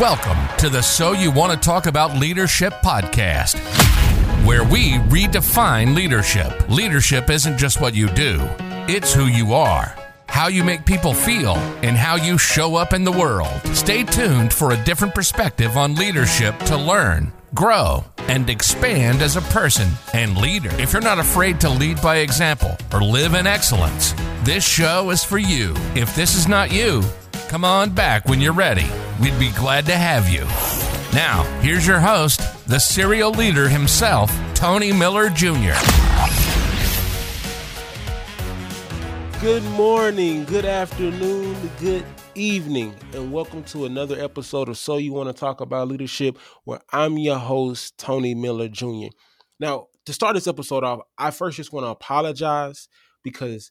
Welcome to the So You Want to Talk About Leadership podcast, where we redefine leadership. Leadership isn't just what you do, it's who you are, how you make people feel, and how you show up in the world. Stay tuned for a different perspective on leadership to learn, grow, and expand as a person and leader. If you're not afraid to lead by example or live in excellence, this show is for you. If this is not you, come on back when you're ready. We'd be glad to have you. Now, here's your host, the serial leader himself, Tony Miller Jr. Good morning, good afternoon, good evening, and welcome to another episode of So You Want to Talk About Leadership, where I'm your host, Tony Miller Jr. Now, to start this episode off, I first just want to apologize because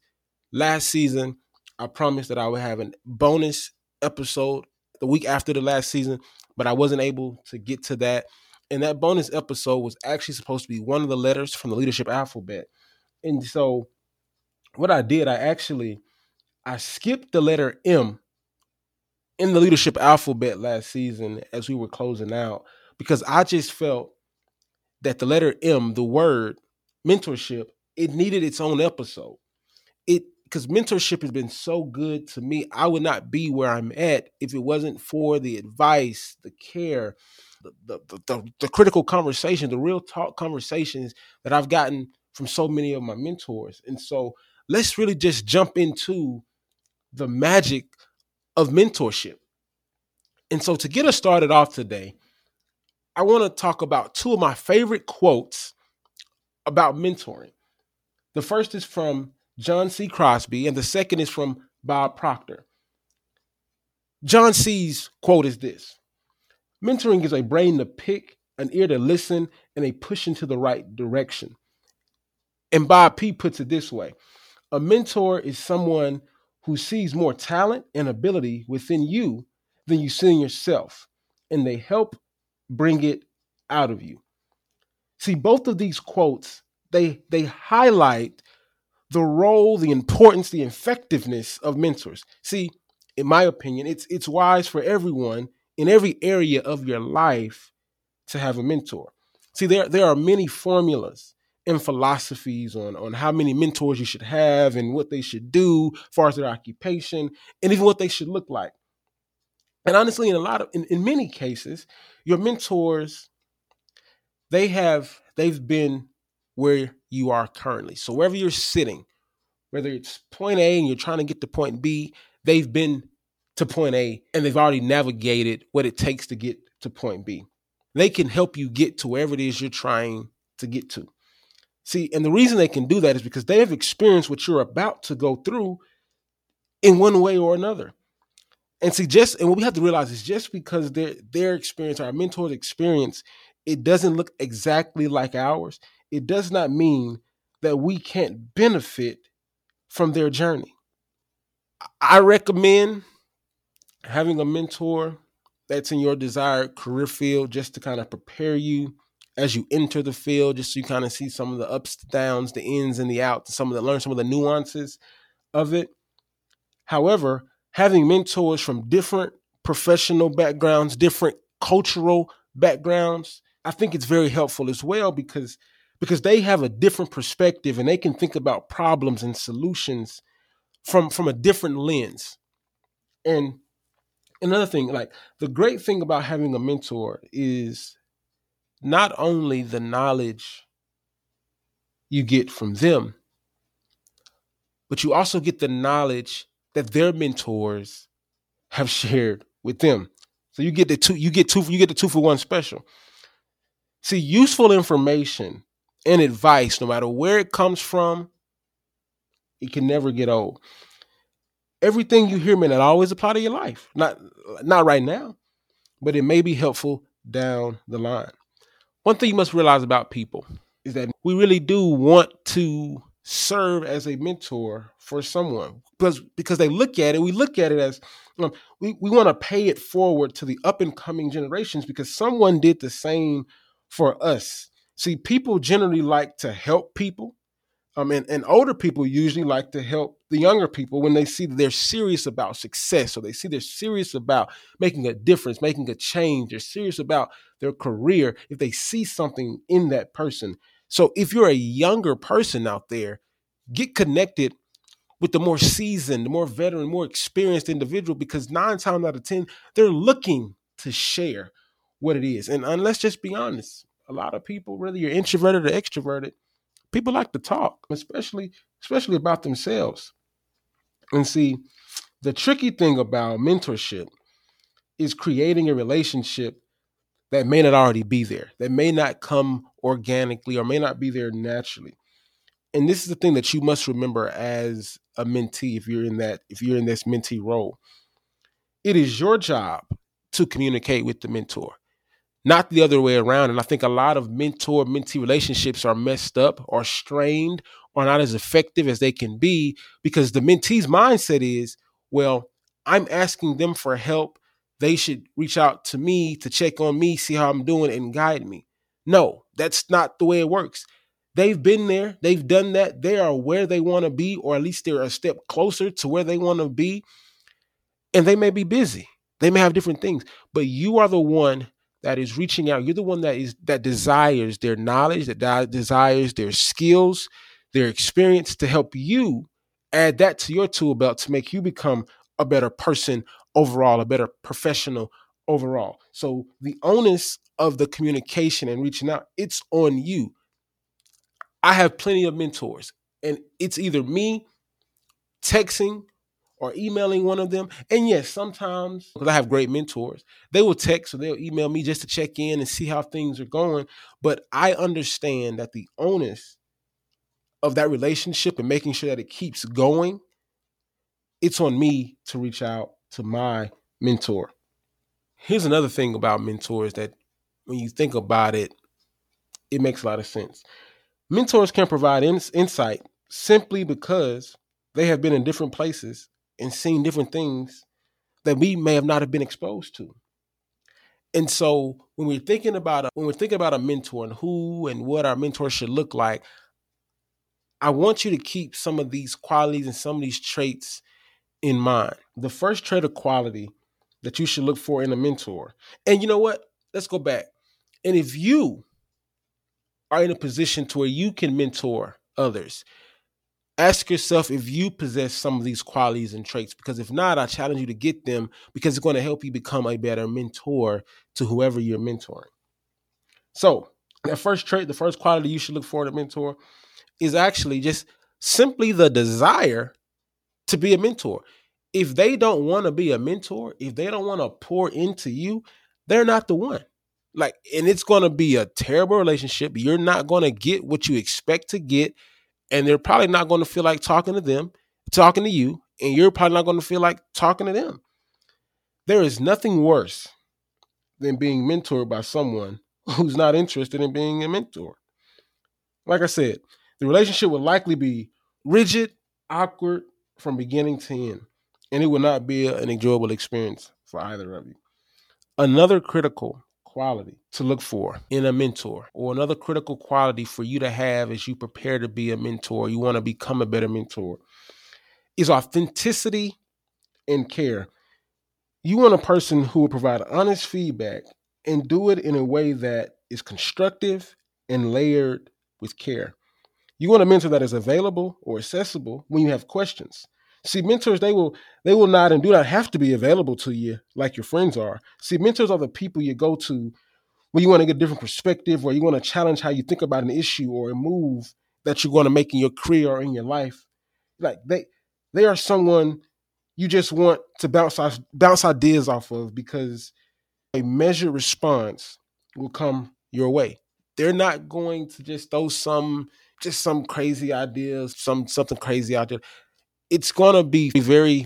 last season I promised that I would have a bonus episode the week after the last season, but I wasn't able to get to that. And that bonus episode was actually supposed to be one of the letters from the leadership alphabet. And so what I did, I actually I skipped the letter M in the leadership alphabet last season as we were closing out because I just felt that the letter M, the word mentorship, it needed its own episode. It because mentorship has been so good to me. I would not be where I'm at if it wasn't for the advice, the care, the the, the, the critical conversation, the real talk conversations that I've gotten from so many of my mentors. And so let's really just jump into the magic of mentorship. And so to get us started off today, I want to talk about two of my favorite quotes about mentoring. The first is from John C. Crosby, and the second is from Bob Proctor. John C.'s quote is this Mentoring is a brain to pick, an ear to listen, and a push into the right direction. And Bob P puts it this way A mentor is someone who sees more talent and ability within you than you see in yourself, and they help bring it out of you. See, both of these quotes, they they highlight the role, the importance, the effectiveness of mentors. See, in my opinion, it's it's wise for everyone in every area of your life to have a mentor. See, there there are many formulas and philosophies on on how many mentors you should have and what they should do as far as their occupation and even what they should look like. And honestly, in a lot of in, in many cases, your mentors, they have they've been where you are currently. So wherever you're sitting, whether it's point A and you're trying to get to point B, they've been to point A and they've already navigated what it takes to get to point B. They can help you get to wherever it is you're trying to get to. See, and the reason they can do that is because they have experienced what you're about to go through in one way or another. And see, just and what we have to realize is just because their their experience, our mentor's experience, it doesn't look exactly like ours it does not mean that we can't benefit from their journey. I recommend having a mentor that's in your desired career field just to kind of prepare you as you enter the field, just so you kind of see some of the ups, downs, the ins and the outs, some of the learn some of the nuances of it. However, having mentors from different professional backgrounds, different cultural backgrounds, I think it's very helpful as well because because they have a different perspective and they can think about problems and solutions from from a different lens. And another thing, like the great thing about having a mentor is not only the knowledge you get from them, but you also get the knowledge that their mentors have shared with them. So you get the two, you get two, you get the two for one special. See, useful information and advice, no matter where it comes from, it can never get old. Everything you hear may not always apply to your life. Not not right now, but it may be helpful down the line. One thing you must realize about people is that we really do want to serve as a mentor for someone because because they look at it we look at it as um, we, we want to pay it forward to the up and coming generations because someone did the same for us See, people generally like to help people. Um, and, and older people usually like to help the younger people when they see they're serious about success or they see they're serious about making a difference, making a change, they're serious about their career, if they see something in that person. So if you're a younger person out there, get connected with the more seasoned, the more veteran, more experienced individual because nine times out of 10, they're looking to share what it is. And, and let's just be honest, a lot of people, whether you're introverted or extroverted, people like to talk, especially especially about themselves. And see, the tricky thing about mentorship is creating a relationship that may not already be there, that may not come organically or may not be there naturally. And this is the thing that you must remember as a mentee if you're in that if you're in this mentee role. It is your job to communicate with the mentor not the other way around. And I think a lot of mentor mentee relationships are messed up or strained or not as effective as they can be because the mentee's mindset is, well, I'm asking them for help. They should reach out to me to check on me, see how I'm doing, and guide me. No, that's not the way it works. They've been there, they've done that. They are where they want to be, or at least they're a step closer to where they want to be. And they may be busy. They may have different things, but you are the one that is reaching out. You're the one that is that desires their knowledge, that desires their skills, their experience to help you add that to your tool belt to make you become a better person overall, a better professional overall. So the onus of the communication and reaching out, it's on you. I have plenty of mentors, and it's either me texting or emailing one of them. And yes, sometimes because I have great mentors, they will text or they'll email me just to check in and see how things are going. But I understand that the onus of that relationship and making sure that it keeps going, it's on me to reach out to my mentor. Here's another thing about mentors that when you think about it, it makes a lot of sense. Mentors can provide in- insight simply because they have been in different places and seen different things that we may have not have been exposed to. And so when we're thinking about a, when we're thinking about a mentor and who and what our mentor should look like, I want you to keep some of these qualities and some of these traits in mind. The first trait of quality that you should look for in a mentor. And you know what? Let's go back. And if you are in a position to where you can mentor others, ask yourself if you possess some of these qualities and traits because if not i challenge you to get them because it's going to help you become a better mentor to whoever you're mentoring. So the first trait the first quality you should look for in a mentor is actually just simply the desire to be a mentor. If they don't want to be a mentor if they don't want to pour into you they're not the one. Like and it's going to be a terrible relationship. You're not going to get what you expect to get and they're probably not going to feel like talking to them, talking to you, and you're probably not going to feel like talking to them. There is nothing worse than being mentored by someone who's not interested in being a mentor. Like I said, the relationship will likely be rigid, awkward from beginning to end, and it will not be an enjoyable experience for either of you. Another critical quality to look for in a mentor, or another critical quality for you to have as you prepare to be a mentor, you want to become a better mentor, is authenticity and care. You want a person who will provide honest feedback and do it in a way that is constructive and layered with care. You want a mentor that is available or accessible when you have questions. See, mentors they will they will not and do not have to be available to you like your friends are. See, mentors are the people you go to when you want to get a different perspective or you want to challenge how you think about an issue or a move that you're going to make in your career or in your life. Like they they are someone you just want to bounce bounce ideas off of because a measured response will come your way. They're not going to just throw some just some crazy ideas, some something crazy out there it's going to be very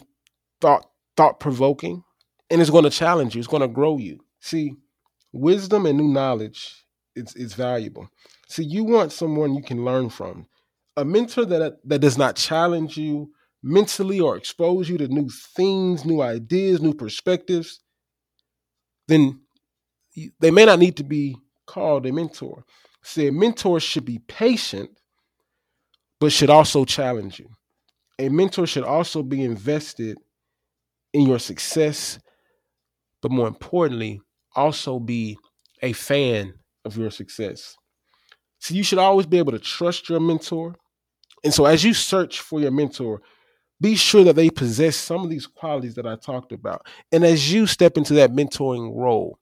thought thought provoking and it's going to challenge you it's going to grow you. See wisdom and new knowledge it's, it's valuable. See you want someone you can learn from. A mentor that that does not challenge you mentally or expose you to new things new ideas new perspectives then they may not need to be called a mentor. See a mentor should be patient but should also challenge you. A mentor should also be invested in your success, but more importantly, also be a fan of your success. So you should always be able to trust your mentor. And so as you search for your mentor, be sure that they possess some of these qualities that I talked about. And as you step into that mentoring role,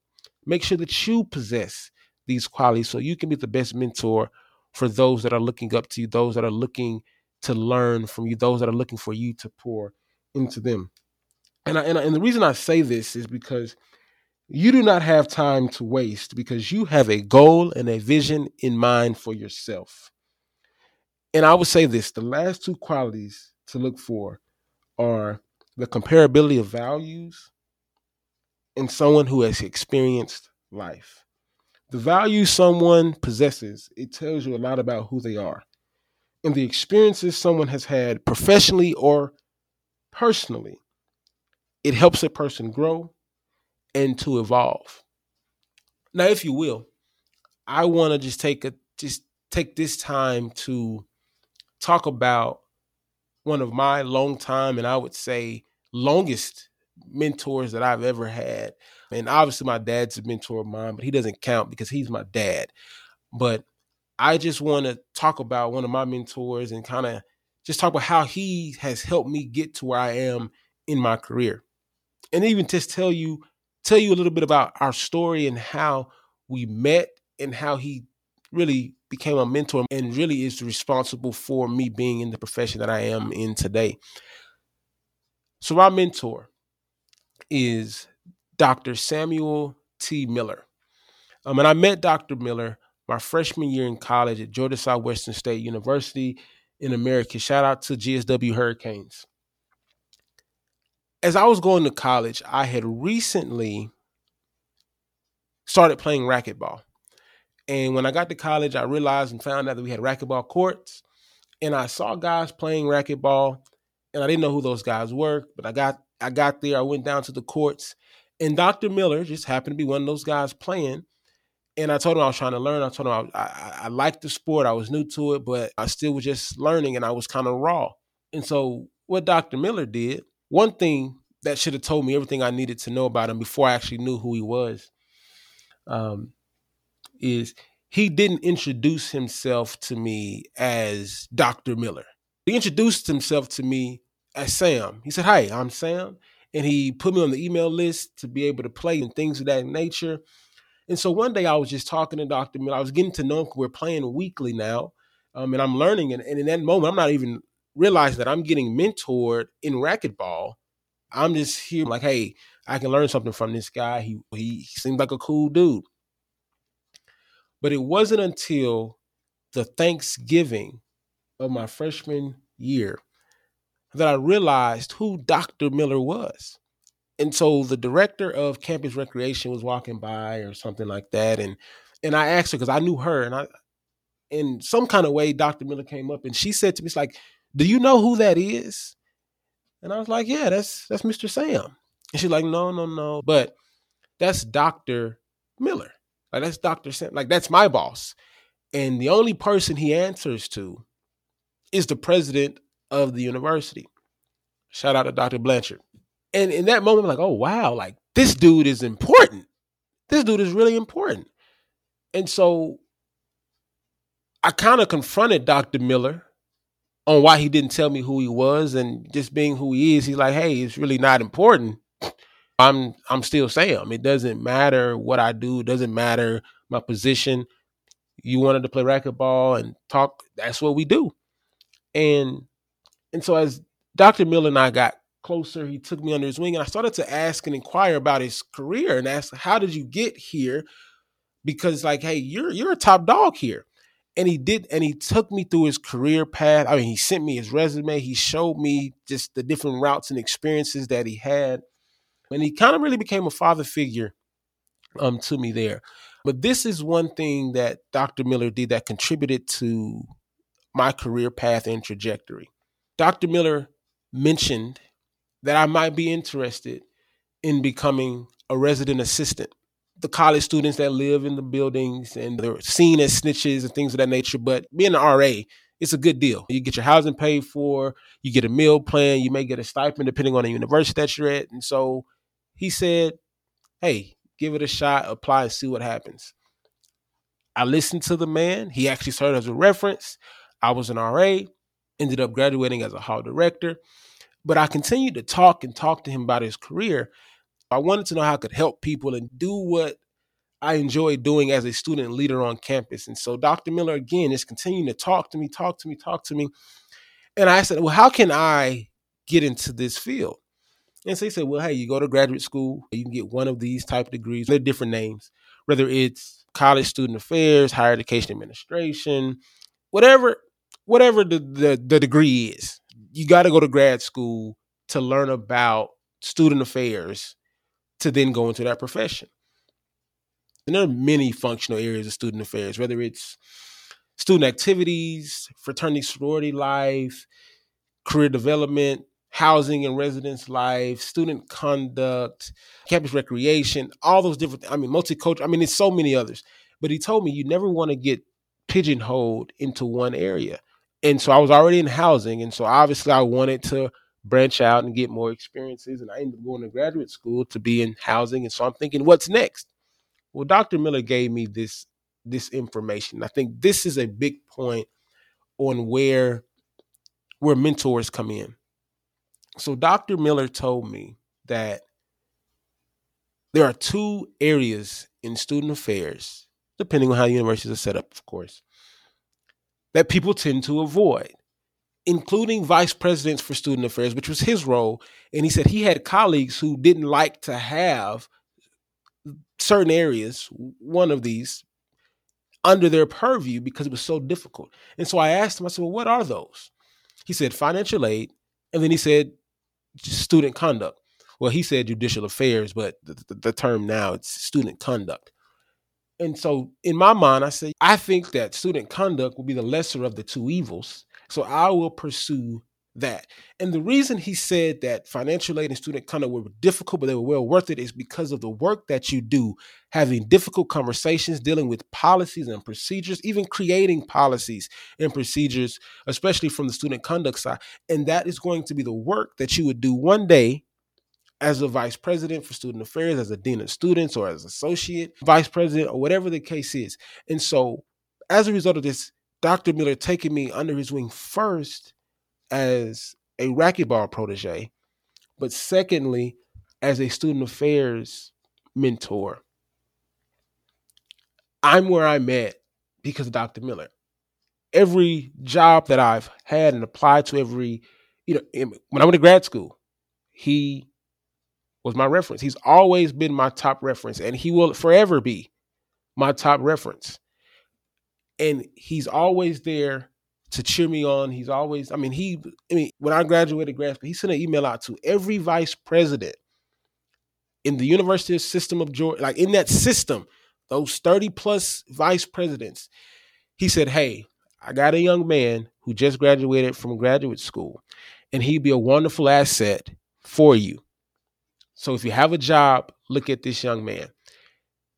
make sure that you possess these qualities so you can be the best mentor for those that are looking up to you, those that are looking to learn from you, those that are looking for you to pour into them. And I, and, I, and the reason I say this is because you do not have time to waste because you have a goal and a vision in mind for yourself. And I would say this the last two qualities to look for are the comparability of values and someone who has experienced life. The value someone possesses, it tells you a lot about who they are. And the experiences someone has had professionally or personally, it helps a person grow and to evolve. Now, if you will, I want to just take a just take this time to talk about one of my long time and I would say longest mentors that I've ever had. And obviously my dad's a mentor of mine, but he doesn't count because he's my dad. But I just want to talk about one of my mentors and kind of just talk about how he has helped me get to where I am in my career. And even just tell you tell you a little bit about our story and how we met and how he really became a mentor and really is responsible for me being in the profession that I am in today. So, my mentor is Dr. Samuel T. Miller. Um, and I met Dr. Miller my freshman year in college at Georgia Southwestern State University in Americus. Shout out to GSW Hurricanes as I was going to college, I had recently started playing racquetball. And when I got to college, I realized and found out that we had racquetball courts. And I saw guys playing racquetball, and I didn't know who those guys were, but I got I got there, I went down to the courts, and Dr. Miller just happened to be one of those guys playing. And I told him I was trying to learn. I told him I, I, I liked the sport. I was new to it, but I still was just learning and I was kind of raw. And so what Dr. Miller did one thing that should have told me everything I needed to know about him before I actually knew who he was um, is he didn't introduce himself to me as Dr. Miller. He introduced himself to me as Sam. He said, Hi, I'm Sam. And he put me on the email list to be able to play and things of that nature. And so one day I was just talking to Dr. Miller. I was getting to know him. We're playing weekly now. Um, and I'm learning. And, and in that moment, I'm not even realize that I'm getting mentored in racquetball. I'm just here like, hey, I can learn something from this guy. He he seemed like a cool dude. But it wasn't until the Thanksgiving of my freshman year that I realized who Dr. Miller was. And so the director of campus recreation was walking by or something like that. And and I asked her because I knew her and I in some kind of way, Dr. Miller came up and she said to me, it's like, do you know who that is? And I was like, yeah, that's that's Mr. Sam. And she's like, no, no, no. But that's Dr. Miller. Like that's Dr. Sam. Like that's my boss. And the only person he answers to is the president of the university. Shout out to Dr. Blanchard. And in that moment, I'm like, oh wow, like this dude is important. This dude is really important. And so I kind of confronted Dr. Miller on why he didn't tell me who he was and just being who he is, he's like, hey, it's really not important. I'm I'm still Sam. It doesn't matter what I do, it doesn't matter my position. You wanted to play racquetball and talk, that's what we do. And and so as Dr. Miller and I got closer, he took me under his wing and I started to ask and inquire about his career and ask, how did you get here? Because like, hey, you're you're a top dog here. And he did and he took me through his career path. I mean he sent me his resume. He showed me just the different routes and experiences that he had. And he kind of really became a father figure um to me there. But this is one thing that dr miller did that contributed to my career path and trajectory. Dr miller mentioned that i might be interested in becoming a resident assistant the college students that live in the buildings and they're seen as snitches and things of that nature. But being an RA it's a good deal. You get your housing paid for, you get a meal plan, you may get a stipend depending on the university that you're at. And so he said, Hey, give it a shot, apply and see what happens. I listened to the man. He actually served as a reference. I was an RA, ended up graduating as a hall director. But I continued to talk and talk to him about his career. I wanted to know how I could help people and do what I enjoy doing as a student leader on campus. And so Dr. Miller, again, is continuing to talk to me, talk to me, talk to me. And I said, Well, how can I get into this field? And so he said, Well, hey, you go to graduate school, you can get one of these type of degrees. They're different names, whether it's college student affairs, higher education administration, whatever, whatever the, the, the degree is. You got to go to grad school to learn about student affairs to then go into that profession. And there are many functional areas of student affairs, whether it's student activities, fraternity sorority life, career development, housing and residence life, student conduct, campus recreation, all those different, I mean, multicultural, I mean, there's so many others. But he told me you never want to get pigeonholed into one area. And so I was already in housing. And so obviously I wanted to branch out and get more experiences. And I ended up going to graduate school to be in housing. And so I'm thinking, what's next? Well, Dr. Miller gave me this this information. I think this is a big point on where where mentors come in. So Dr. Miller told me that there are two areas in student affairs, depending on how universities are set up, of course, that people tend to avoid, including vice presidents for student affairs, which was his role. And he said he had colleagues who didn't like to have certain areas, one of these, under their purview because it was so difficult. And so I asked him, I said, well, what are those? He said financial aid, and then he said student conduct. Well, he said judicial affairs, but the, the, term now it's student conduct. And so in my mind, I say, I think that student conduct will be the lesser of the two evils. So I will pursue that. And the reason he said that financial aid and student conduct were difficult, but they were well worth it is because of the work that you do, having difficult conversations, dealing with policies and procedures, even creating policies and procedures, especially from the student conduct side. And that is going to be the work that you would do one day as a vice president for student affairs, as a dean of students, or as associate vice president, or whatever the case is. And so, as a result of this, Dr. Miller taking me under his wing first as a racquetball protege, but secondly, as a student affairs mentor. I'm where I'm at because of Dr. Miller. Every job that I've had and applied to, every, you know, when I went to grad school, he was my reference. He's always been my top reference, and he will forever be my top reference. And he's always there to cheer me on. He's always, I mean, he, I mean, when I graduated grad school, he sent an email out to every vice president in the university system of Georgia, like in that system, those 30 plus vice presidents. He said, Hey, I got a young man who just graduated from graduate school, and he'd be a wonderful asset for you. So if you have a job, look at this young man.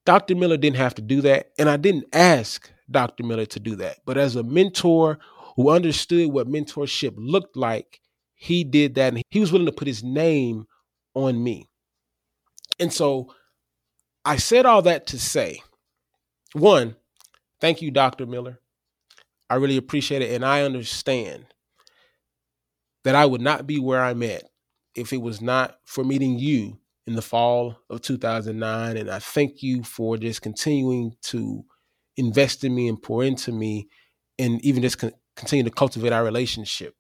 Dr. Miller didn't have to do that, and I didn't ask Dr. Miller to do that. But as a mentor who understood what mentorship looked like, he did that and he was willing to put his name on me. And so I said all that to say one, thank you, Dr. Miller. I really appreciate it. And I understand that I would not be where I'm at if it was not for meeting you in the fall of 2009. And I thank you for just continuing to invest in me and pour into me and even just continue to cultivate our relationship.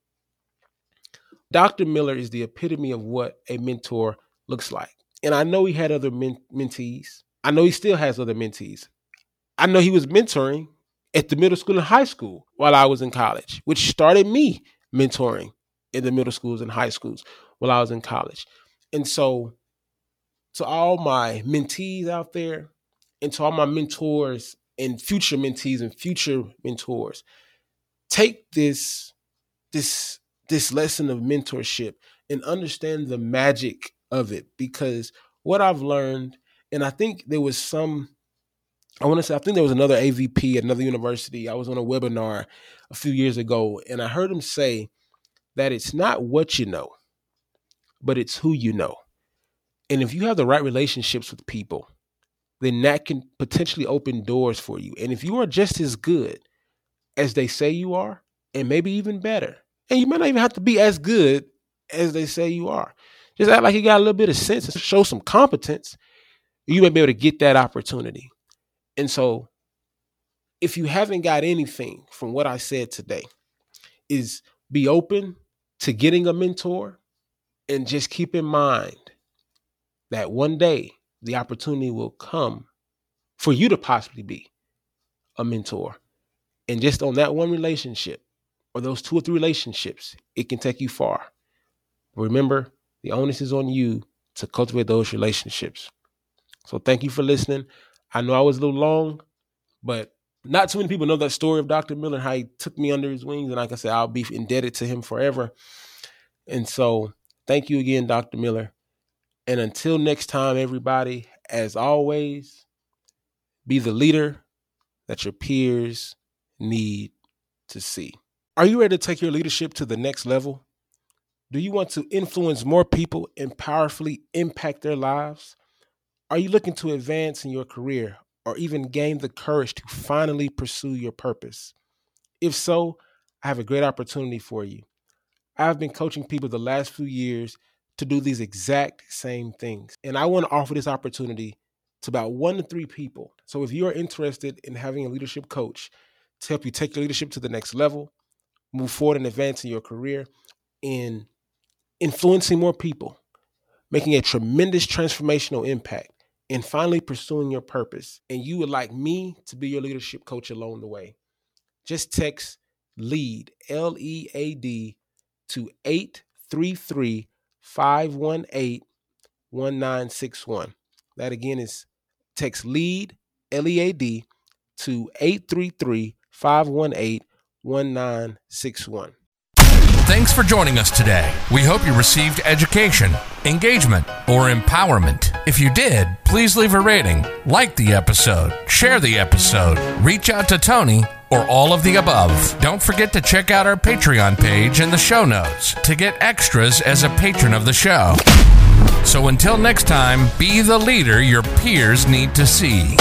Dr. Miller is the epitome of what a mentor looks like. And I know he had other men- mentees. I know he still has other mentees. I know he was mentoring at the middle school and high school while I was in college, which started me mentoring in the middle schools and high schools while I was in college. And so, to all my mentees out there, and to all my mentors and future mentees and future mentors, take this this this lesson of mentorship and understand the magic of it because what I've learned and I think there was some I want to say, I think there was another AVP at another university. I was on a webinar a few years ago, and I heard him say that it's not what you know, but it's who you know. And if you have the right relationships with people, then that can potentially open doors for you. And if you are just as good as they say you are, and maybe even better, and you might not even have to be as good as they say you are, just act like you got a little bit of sense and show some competence, you may be able to get that opportunity. And so, if you haven't got anything from what I said today, is be open to getting a mentor and just keep in mind that one day the opportunity will come for you to possibly be a mentor. And just on that one relationship or those two or three relationships, it can take you far. Remember, the onus is on you to cultivate those relationships. So thank you for listening. I know I was a little long, but not too many people know that story of Dr. Miller, how he took me under his wings. And like I said, I'll be indebted to him forever. And so thank you again, Dr. Miller. And until next time, everybody, as always, be the leader that your peers need to see. Are you ready to take your leadership to the next level? Do you want to influence more people and powerfully impact their lives? Are you looking to advance in your career or even gain the courage to finally pursue your purpose? If so, I have a great opportunity for you. I've been coaching people the last few years to do these exact same things. And I want to offer this opportunity to about one to three people. So if you are interested in having a leadership coach to help you take your leadership to the next level, move forward and advance in your career, in influencing more people, making a tremendous transformational impact, and finally pursuing your purpose, and you would like me to be your leadership coach along the way, just text LEAD, L E A D, to 833 518 1961. That again is text LEAD, L E A D, to 833 518 1961. Thanks for joining us today. We hope you received education, engagement, or empowerment. If you did, please leave a rating, like the episode, share the episode, reach out to Tony, or all of the above. Don't forget to check out our Patreon page in the show notes to get extras as a patron of the show. So until next time, be the leader your peers need to see.